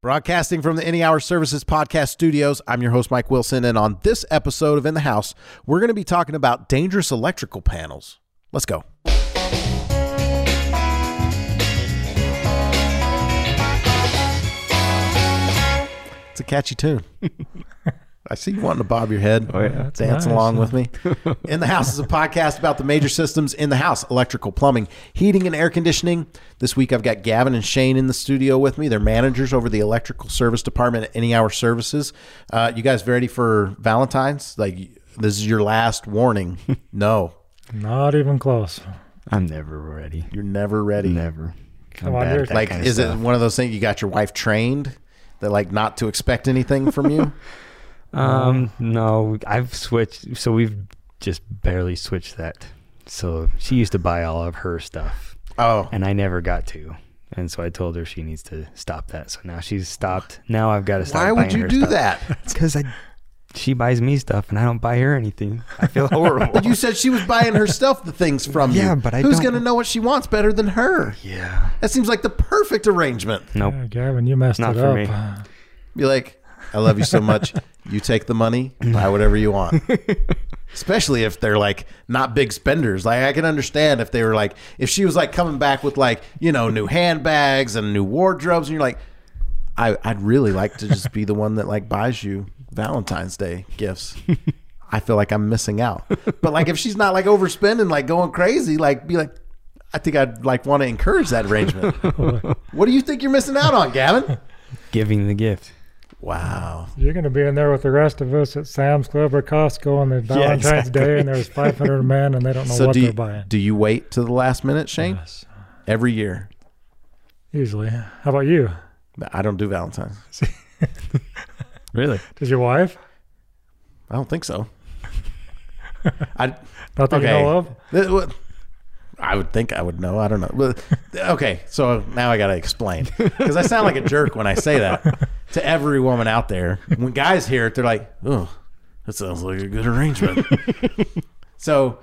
Broadcasting from the Any Hour Services Podcast Studios, I'm your host, Mike Wilson. And on this episode of In the House, we're going to be talking about dangerous electrical panels. Let's go. It's a catchy tune. I see you wanting to bob your head, Oh, yeah. Dance nice. along with me. In the House is a podcast about the major systems in the house electrical, plumbing, heating, and air conditioning. This week I've got Gavin and Shane in the studio with me. They're managers over the electrical service department at Any Hour Services. Uh, you guys ready for Valentine's? Like, this is your last warning. No, Not even close. I'm never ready. you're never ready. Never. Come I'm on, bad you're- at that Like, kind of is it one of those things you got your wife trained that, like, not to expect anything from you? Um, no, I've switched. So we've just barely switched that. So she used to buy all of her stuff, Oh, and I never got to. And so I told her she needs to stop that. So now she's stopped. Now I've got to stop. why would you her do stuff. that? Because I, she buys me stuff, and I don't buy her anything. I feel horrible. But you said she was buying herself the things from you. Yeah, but I who's don't- going to know what she wants better than her? yeah. That seems like the perfect arrangement. Nope. Yeah, Gavin, you messed Not it for up. me. Be like, I love you so much. You take the money, buy whatever you want. Especially if they're like not big spenders. Like I can understand if they were like if she was like coming back with like, you know, new handbags and new wardrobes and you're like I I'd really like to just be the one that like buys you Valentine's Day gifts. I feel like I'm missing out. But like if she's not like overspending, like going crazy, like be like I think I'd like want to encourage that arrangement. what do you think you're missing out on, Gavin? Giving the gift. Wow. You're going to be in there with the rest of us at Sam's Club or Costco on the Valentine's exactly. Day, and there's 500 men, and they don't know So what do they're buying. do you wait to the last minute, Shane? Yes. Every year. Usually. How about you? I don't do Valentine's. Really? Does your wife? I don't think so. I Not that Okay. you know of? I would think I would know. I don't know. Okay, so now I got to explain because I sound like a jerk when I say that to every woman out there. When guys hear it, they're like, "Oh, that sounds like a good arrangement." so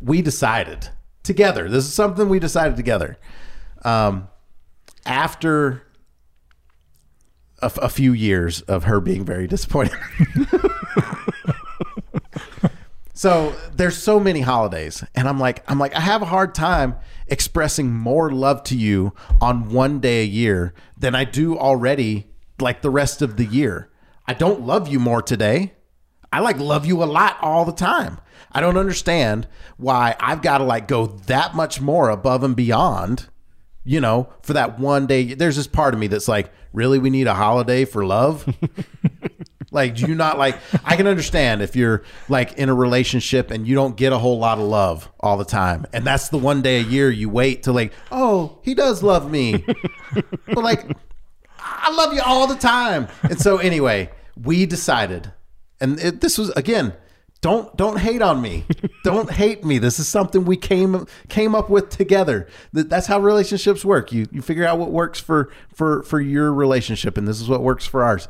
we decided together. This is something we decided together. Um, after a, f- a few years of her being very disappointed. so there's so many holidays and i'm like i'm like i have a hard time expressing more love to you on one day a year than i do already like the rest of the year i don't love you more today i like love you a lot all the time i don't understand why i've got to like go that much more above and beyond you know, for that one day. There's this part of me that's like, really, we need a holiday for love? like, do you not like, I can understand if you're like in a relationship and you don't get a whole lot of love all the time. And that's the one day a year you wait to like, oh, he does love me. but like, I love you all the time. And so, anyway, we decided, and it, this was again, don't don't hate on me. don't hate me. This is something we came came up with together. That- That's how relationships work. You you figure out what works for for for your relationship, and this is what works for ours.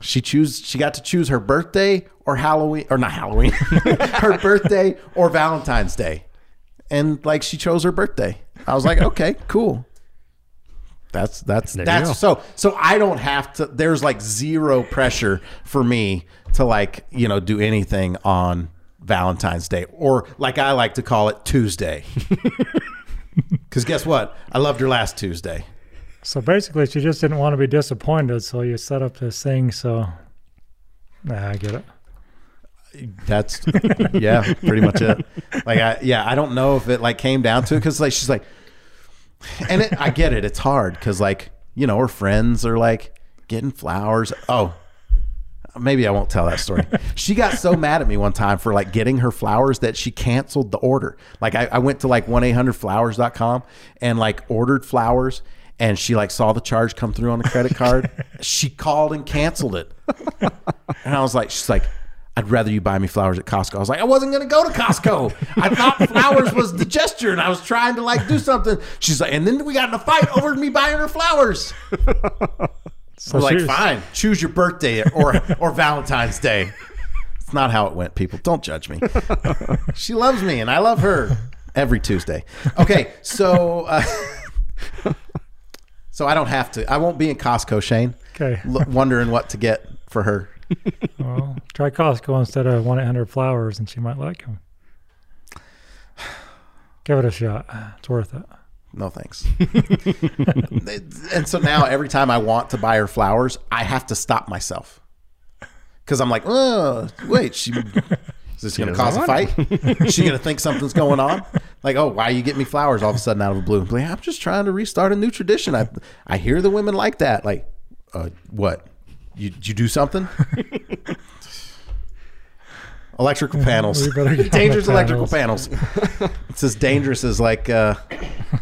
She choose. She got to choose her birthday or Halloween or not Halloween. her birthday or Valentine's Day, and like she chose her birthday. I was like, okay, cool. That's that's There that's so so I don't have to there's like zero pressure for me to like, you know, do anything on Valentine's Day or like I like to call it Tuesday. Cuz guess what? I loved her last Tuesday. So basically, she just didn't want to be disappointed, so you set up this thing. So, nah, I get it. That's yeah, pretty much it. Like I yeah, I don't know if it like came down to it cuz like she's like and it, I get it. It's hard cuz like, you know, her friends are like getting flowers. Oh, maybe I won't tell that story. she got so mad at me one time for like getting her flowers that she canceled the order. Like I, I went to like 1-800-Flowers.com and like ordered flowers and she like saw the charge come through on the credit card. she called and canceled it. And I was like, she's like, I'd rather you buy me flowers at Costco. I was like, I wasn't gonna go to Costco. I thought flowers was the gesture, and I was trying to like do something. She's like, and then we got in a fight over me buying her flowers. So like, fine, choose your birthday or or Valentine's Day. It's not how it went, people. Don't judge me. she loves me, and I love her every Tuesday. Okay, so uh, So I don't have to. I won't be in Costco, Shane, Okay. l- wondering what to get for her. Well, try Costco instead of 1 800 Flowers, and she might like them. Give it a shot. It's worth it. No thanks. and so now every time I want to buy her flowers, I have to stop myself because I'm like, oh, wait, she this going to cause a fight? is she going to think something's going on? Like, oh, why you get me flowers all of a sudden out of the blue? I'm like, I'm just trying to restart a new tradition. I I hear the women like that. Like, uh, what? You you do something? Electrical panels, We better get on the dangerous electrical panels. It's as dangerous as like uh,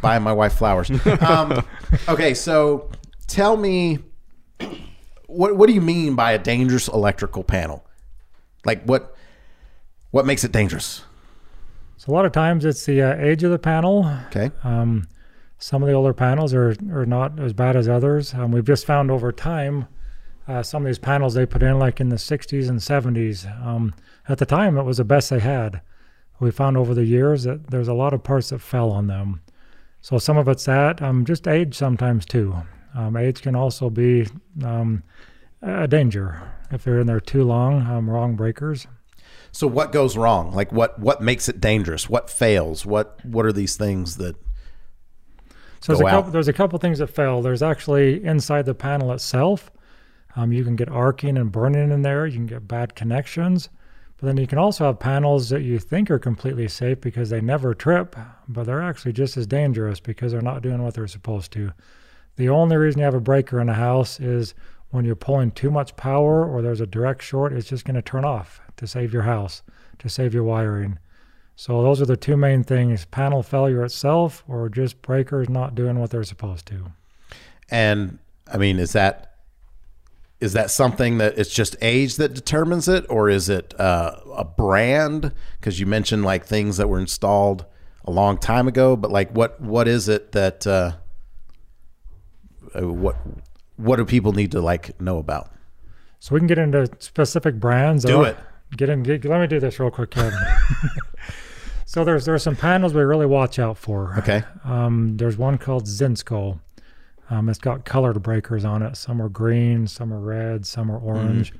buying my wife flowers. Um, okay, so tell me, what what do you mean by a dangerous electrical panel? Like what what makes it dangerous? So, a lot of times it's the uh, age of the panel. Okay, Um, some of the older panels are, are not as bad as others. Um, we've just found over time uh, some of these panels they put in like in the 60s and 70s. Um, at the time, it was the best they had. We found over the years that there's a lot of parts that fell on them. So some of it's that, um, just age sometimes too. Um, age can also be um, a danger if they're in there too long, um, wrong breakers. So what goes wrong? Like what what makes it dangerous? What fails? What what are these things that? So there's go a out. couple. There's a couple things that fail. There's actually inside the panel itself. Um, you can get arcing and burning in there. You can get bad connections. But then you can also have panels that you think are completely safe because they never trip, but they're actually just as dangerous because they're not doing what they're supposed to. The only reason you have a breaker in a house is when you're pulling too much power or there's a direct short, it's just going to turn off to save your house, to save your wiring. So those are the two main things: panel failure itself, or just breakers not doing what they're supposed to. And I mean, is that is that something that it's just age that determines it, or is it uh, a brand? Because you mentioned like things that were installed a long time ago, but like what what is it that uh, uh, what what do people need to like know about? So we can get into specific brands. Do it. Get in. Get, let me do this real quick, Kevin. so there's there's some panels we really watch out for. Okay, Um, there's one called Zinsco. Um, it's got colored breakers on it. Some are green, some are red, some are orange.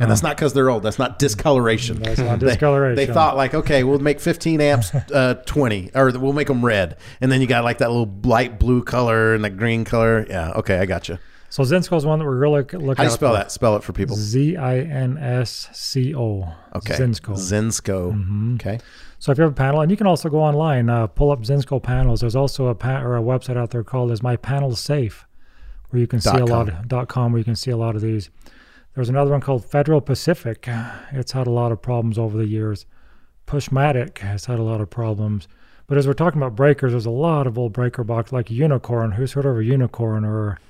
and that's not because they're old. That's not discoloration. That's not They- discoloration. They thought like, okay, we'll make 15 amps, uh, 20, or we'll make them red, and then you got like that little light blue color and the green color. Yeah, okay, I got you. So Zinsco is one that we're really looking. look How do you spell for. that? Spell it for people. Z I N S C O. Okay, Zinsco. Zinsco. Okay, So if you have a panel, and you can also go online, uh, pull up Zinsco panels. There's also a pa- or a website out there called "Is My Panel Safe," where you can see Dot a lot of dot com where you can see a lot of these. There's another one called Federal Pacific. It's had a lot of problems over the years. Pushmatic has had a lot of problems. But as we're talking about breakers, there's a lot of old breaker box like Unicorn. Who's heard of a Unicorn or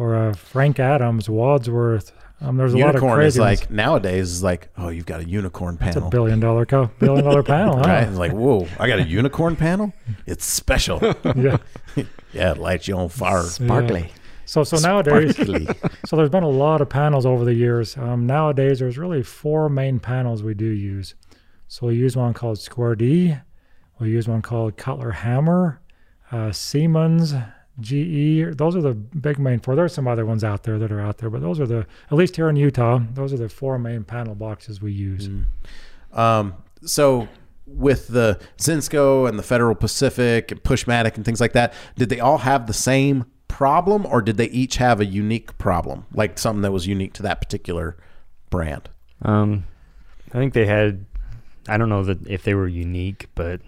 or a Frank Adams, Wadsworth? Um, there's a lot of unicorn crazy is ones. like nowadays is like, oh, you've got a unicorn panel. it's a billion dollar co- billion dollar panel, huh? right? It's like, whoa, I got a unicorn panel. It's special. Yeah. yeah, it lights you on fire. Sparkly. So so nowadays, Sparkly. so there's been a lot of panels over the years. Um, nowadays, there's really four main panels we do use. So we use one called Square D. We use one called Cutler Hammer, uh, Siemens, GE. Those are the big main four. There's some other ones out there that are out there, but those are the at least here in Utah. Those are the four main panel boxes we use. Um, so with the Zinsco and the Federal Pacific and Pushmatic and things like that, did they all have the same problem or did they each have a unique problem? Like something that was unique to that particular brand? Um, I think they had. I don't know that if they were unique, but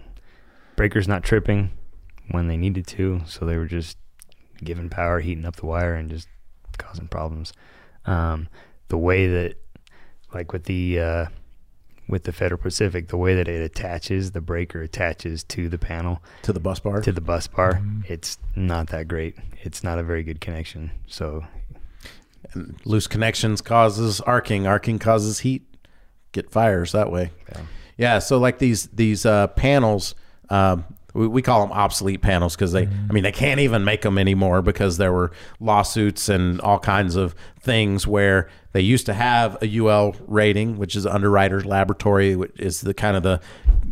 breakers not tripping when they needed to, so they were just giving power, heating up the wire, and just causing problems. Um, the way that, like with the uh, with the Federal Pacific, the way that it attaches, the breaker attaches to the panel To the bus bar? to the bus bar, Mhm. it's not that great. It's not a very good connection. So And loose connections causes arcing. Arcing causes heat. Get fires that way. Yeah. Yeah. So like these these uh, panels, um, we, we call them obsolete panels because they, I mean, they can't even make them anymore because there were lawsuits and all kinds of things where they used to have a UL rating, which is Underwriters Laboratory, which is the kind of the,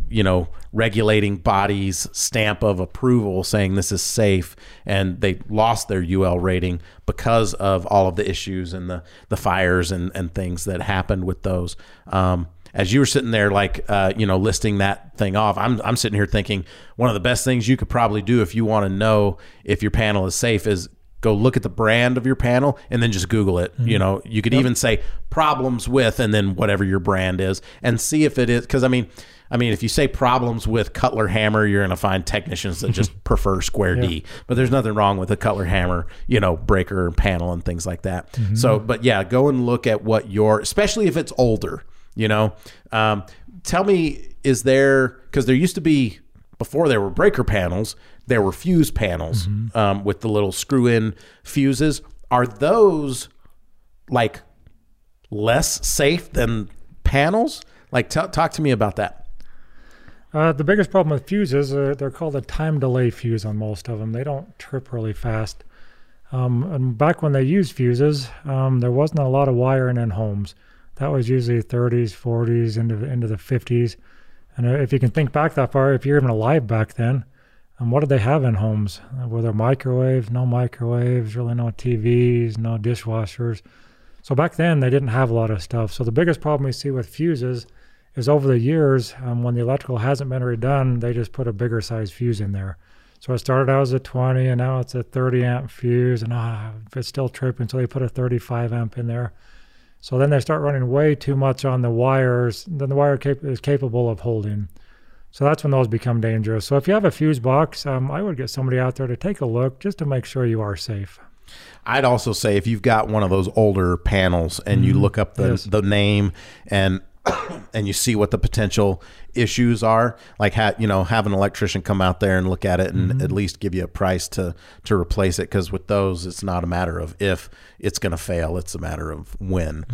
you know, regulating body's stamp of approval saying this is safe. And they lost their UL rating because of all of the issues and the, the fires and, and things that happened with those. Um, as you were sitting there, like uh, you know, listing that thing off, I'm I'm sitting here thinking one of the best things you could probably do if you want to know if your panel is safe is go look at the brand of your panel and then just Google it. You know, you could even say problems with and then whatever your brand is and see if it is because I mean. I mean, if you say problems with Cutler hammer, you're going to find technicians that just prefer square D. But there's nothing wrong with a Cutler hammer, you know, breaker panel and things like that. So, but yeah, go and look at what your, especially if it's older, you know. Um, tell me, is there, because there used to be, before there were breaker panels, there were fuse panels um, with the little screw in fuses. Are those like less safe than panels? Like, t- talk to me about that. Uh, the biggest problem with fuses, uh, they're called a time delay fuse on most of them. They don't trip really fast. Um, and back when they used fuses, um, there wasn't a lot of wiring in homes. That was usually 30s, 40s, into into the 50s. And uh, if you can think back that far, if you're even alive back then, um, what did they have in homes? Uh, were there microwaves? No microwaves. Really, no TVs, no dishwashers. So back then, they didn't have a lot of stuff. So the biggest problem we see with fuses is over the years, um, when the electrical hasn't been redone, they just put a bigger size fuse in there. So it started out as a 20, and now it's a 30 amp fuse, and ah, it's still tripping, so they put a 35 amp in there. So then they start running way too much on the wires than the wire cap- is capable of holding. So that's when those become dangerous. So if you have a fuse box, um, I would get somebody out there to take a look just to make sure you are safe. I'd also say if you've got one of those older panels and you look up the, Yes. the name and and you see what the potential issues are, like ha- you know, have an electrician come out there and look at it and at least give you a price to to replace it. Because with those, it's not a matter of if it's going to fail; it's a matter of when.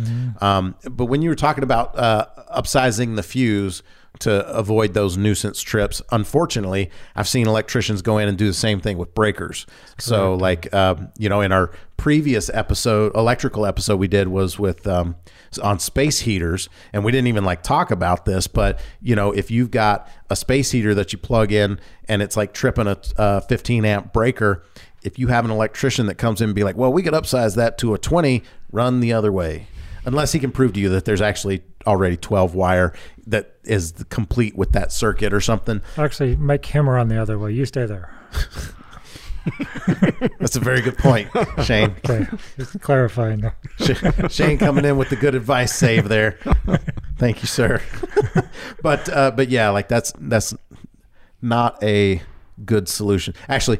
Um, but when you were talking about uh, upsizing the fuse to avoid those nuisance trips. Unfortunately, I've seen electricians go in and do the same thing with breakers. So, like, um, you know, in our previous episode, electrical episode we did was with um, on space heaters, and we didn't even like talk about this. But you know, if you've got a space heater that you plug in and it's like tripping a, a 15 amp breaker. If you have an electrician that comes in and be like, well, we could upsize that to a 20, run the other way unless he can prove to you that there's actually already 12 wire that is complete with that circuit or something. Actually, make him run the other way. You stay there. That's a very good point, Shane. Okay, just clarifying. Shane coming in with the good advice save there. Thank you, sir. but uh, but yeah, like that's that's not a good solution. Actually,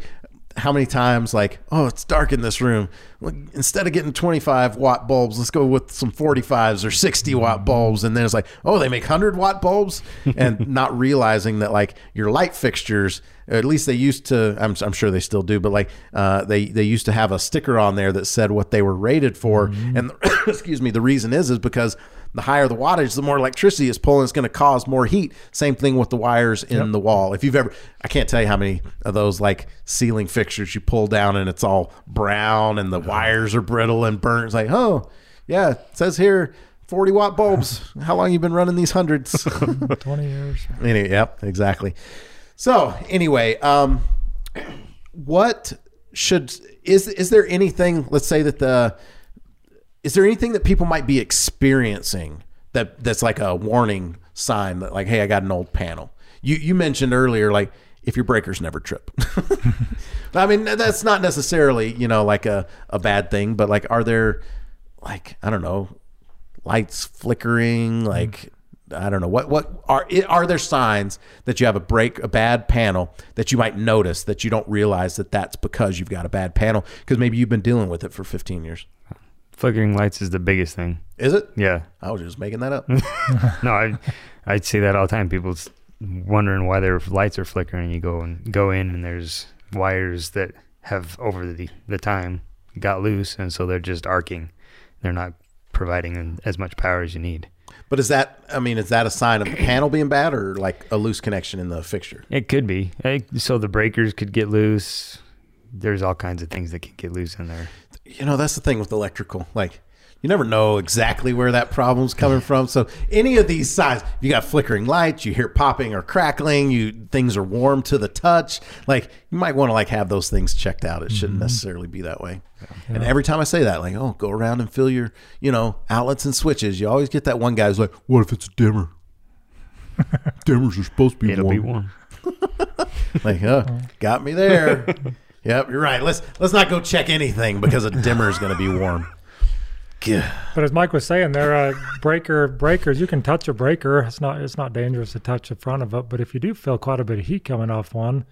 how many times like oh it's dark in this room. Look, instead of getting 25 watt bulbs let's go with some 45s or 60 watt bulbs. And then it's like oh they make 100 watt bulbs? And not realizing that like your light fixtures at least they used to I'm, I'm sure they still do but like uh, they they used to have a sticker on there that said what they were rated for. And excuse me the reason is is because the higher the wattage, the more electricity is pulling. It's going to cause more heat. Same thing with the wires in the wall. If you've ever, I can't tell you how many of those like ceiling fixtures you pull down and it's all brown and the wires are brittle and burnt. It's like, oh, yeah, it says here 40 watt bulbs. How long you been running these hundreds? 20 years. Anyway, yep, exactly. So anyway, um, what should is is there anything? Let's say that the is there anything that people might be experiencing that that's like a warning sign that like, hey, I got an old panel. You you mentioned earlier like if your breakers never trip. I mean, that's not necessarily you know like a a bad thing, but like, are there like I don't know lights flickering mm-hmm. like I don't know what what are are there signs that you have a break a bad panel that you might notice that you don't realize that that's because you've got a bad panel because maybe you've been dealing with it for 15 years. Flickering lights is the biggest thing. Is it? Yeah. I was just making that up. No, I I'd say that all the time. People's wondering why their lights are flickering. You go and go in, and there's wires that have over the the time got loose, and so they're just arcing. They're not providing as much power as you need. But is that? I mean, is that a sign of the panel being bad, or like a loose connection in the fixture? It could be. So the breakers could get loose. There's all kinds of things that can get loose in there. You know, that's the thing with electrical. Like, you never know exactly where that problem's coming from. So, any of these signs, you got flickering lights, you hear popping or crackling, you things are warm to the touch. Like, you might want to like have those things checked out. It shouldn't mm-hmm. necessarily be that way. And every time I say that, like, oh, go around and fill your, you know, outlets and switches. You always get that one guy who's like, what if it's a dimmer? Dimmers are supposed to be It'll warm. be warm. Like, oh, got me there. yep, you're right. Let's let's not go check anything because a dimmer is going to be warm. Gah. But as Mike was saying, there are breaker breakers. You can touch a breaker. It's not it's not dangerous to touch the front of it. But if you do feel quite a bit of heat coming off one,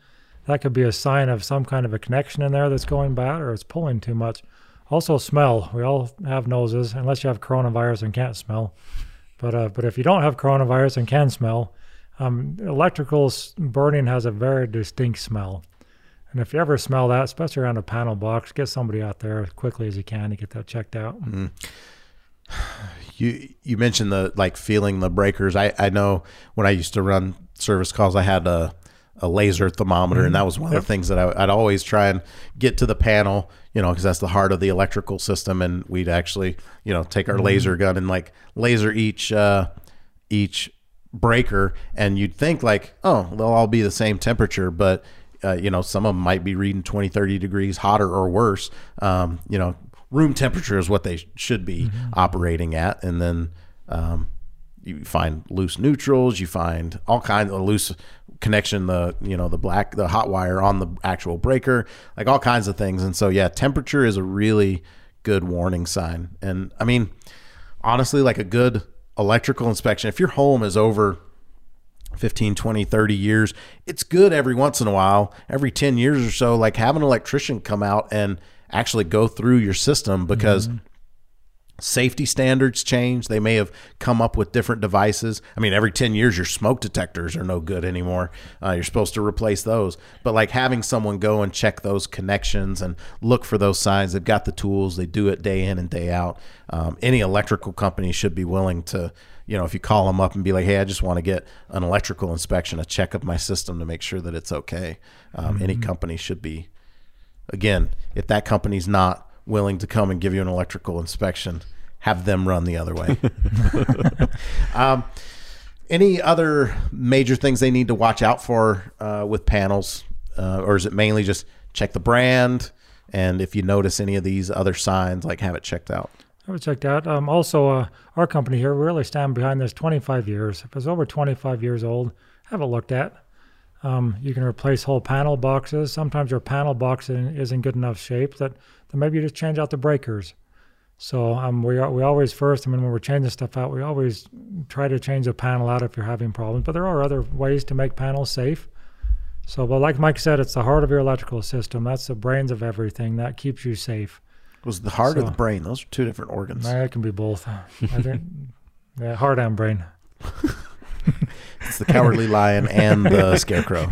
that could be a sign of some kind of a connection in there that's going bad or it's pulling too much. Also, smell. We all have noses, unless you have coronavirus and can't smell. But uh, but if you don't have coronavirus and can smell, um, electrical burning has a very distinct smell. And if you ever smell that, especially around a panel box, get somebody out there as quickly as you can to get that checked out. Mm. You you mentioned the like feeling the breakers. I I know when I used to run service calls, I had a a laser thermometer, and mm-hmm. that was one of the things that I, I'd always try and get to the panel, you know, because that's the heart of the electrical system, and we'd actually, you know, take our laser mm-hmm. gun and like laser each uh, each breaker, and you'd think like, oh, they'll all be the same temperature, but uh, you know, some of them might be reading 20, 30 degrees hotter or worse. Um, you know, room temperature is what they should be operating at, and then um, you find loose neutrals, you find all kinds of loose connection, the you know the black the hot wire on the actual breaker, like all kinds of things. And so yeah, temperature is a really good warning sign. And I mean, honestly, like a good electrical inspection, if your home is over 15 20 30 years it's good every once in a while every 10 years or so like have an electrician come out and actually go through your system because mm-hmm. Safety standards change. They may have come up with different devices. I mean every 10 years your smoke detectors are no good anymore. Uh, you're supposed to replace those. But like having someone go and check those connections and look for those signs they've got the tools. They do it day in and day out. Um, any electrical company should be willing to you know if you call them up and be like hey i just want to get an electrical inspection a check of my system to make sure that it's okay um, any company should be again, if that company's not willing to come and give you an electrical inspection, have them run the other way. um, any other major things they need to watch out for uh, with panels, uh, or is it mainly just check the brand? And if you notice any of these other signs, like have it checked out. I would check that. Um, also, uh, our company here, we really stand behind this 25 years. If it's over 25 years old, have it looked at. Um, you can replace whole panel boxes. Sometimes your panel box isn't isn't good enough shape that, that maybe you just change out the breakers. So um, we are, we always first, I mean, when we're changing stuff out, we always try to change the panel out if you're having problems. But there are other ways to make panels safe. So, but like Mike said, it's the heart of your electrical system. That's the brains of everything. That keeps you safe. Was the heart or the brain? Those are two different organs. It can be both. I think, yeah, heart and brain. It's the cowardly lion and the scarecrow.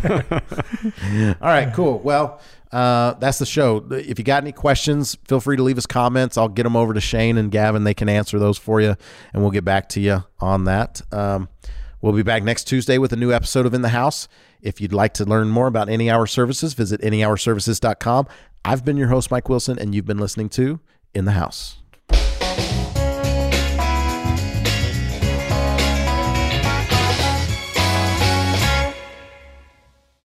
All right, cool. Well, uh, that's the show. If you got any questions, feel free to leave us comments. I'll get them over to Shane and Gavin. They can answer those for you, and we'll get back to you on that. Um, we'll be back next Tuesday with a new episode of In the House. If you'd like to learn more about Any Hour Services, visit anyhourservices.com. I've been your host, Mike Wilson, and you've been listening to In the House.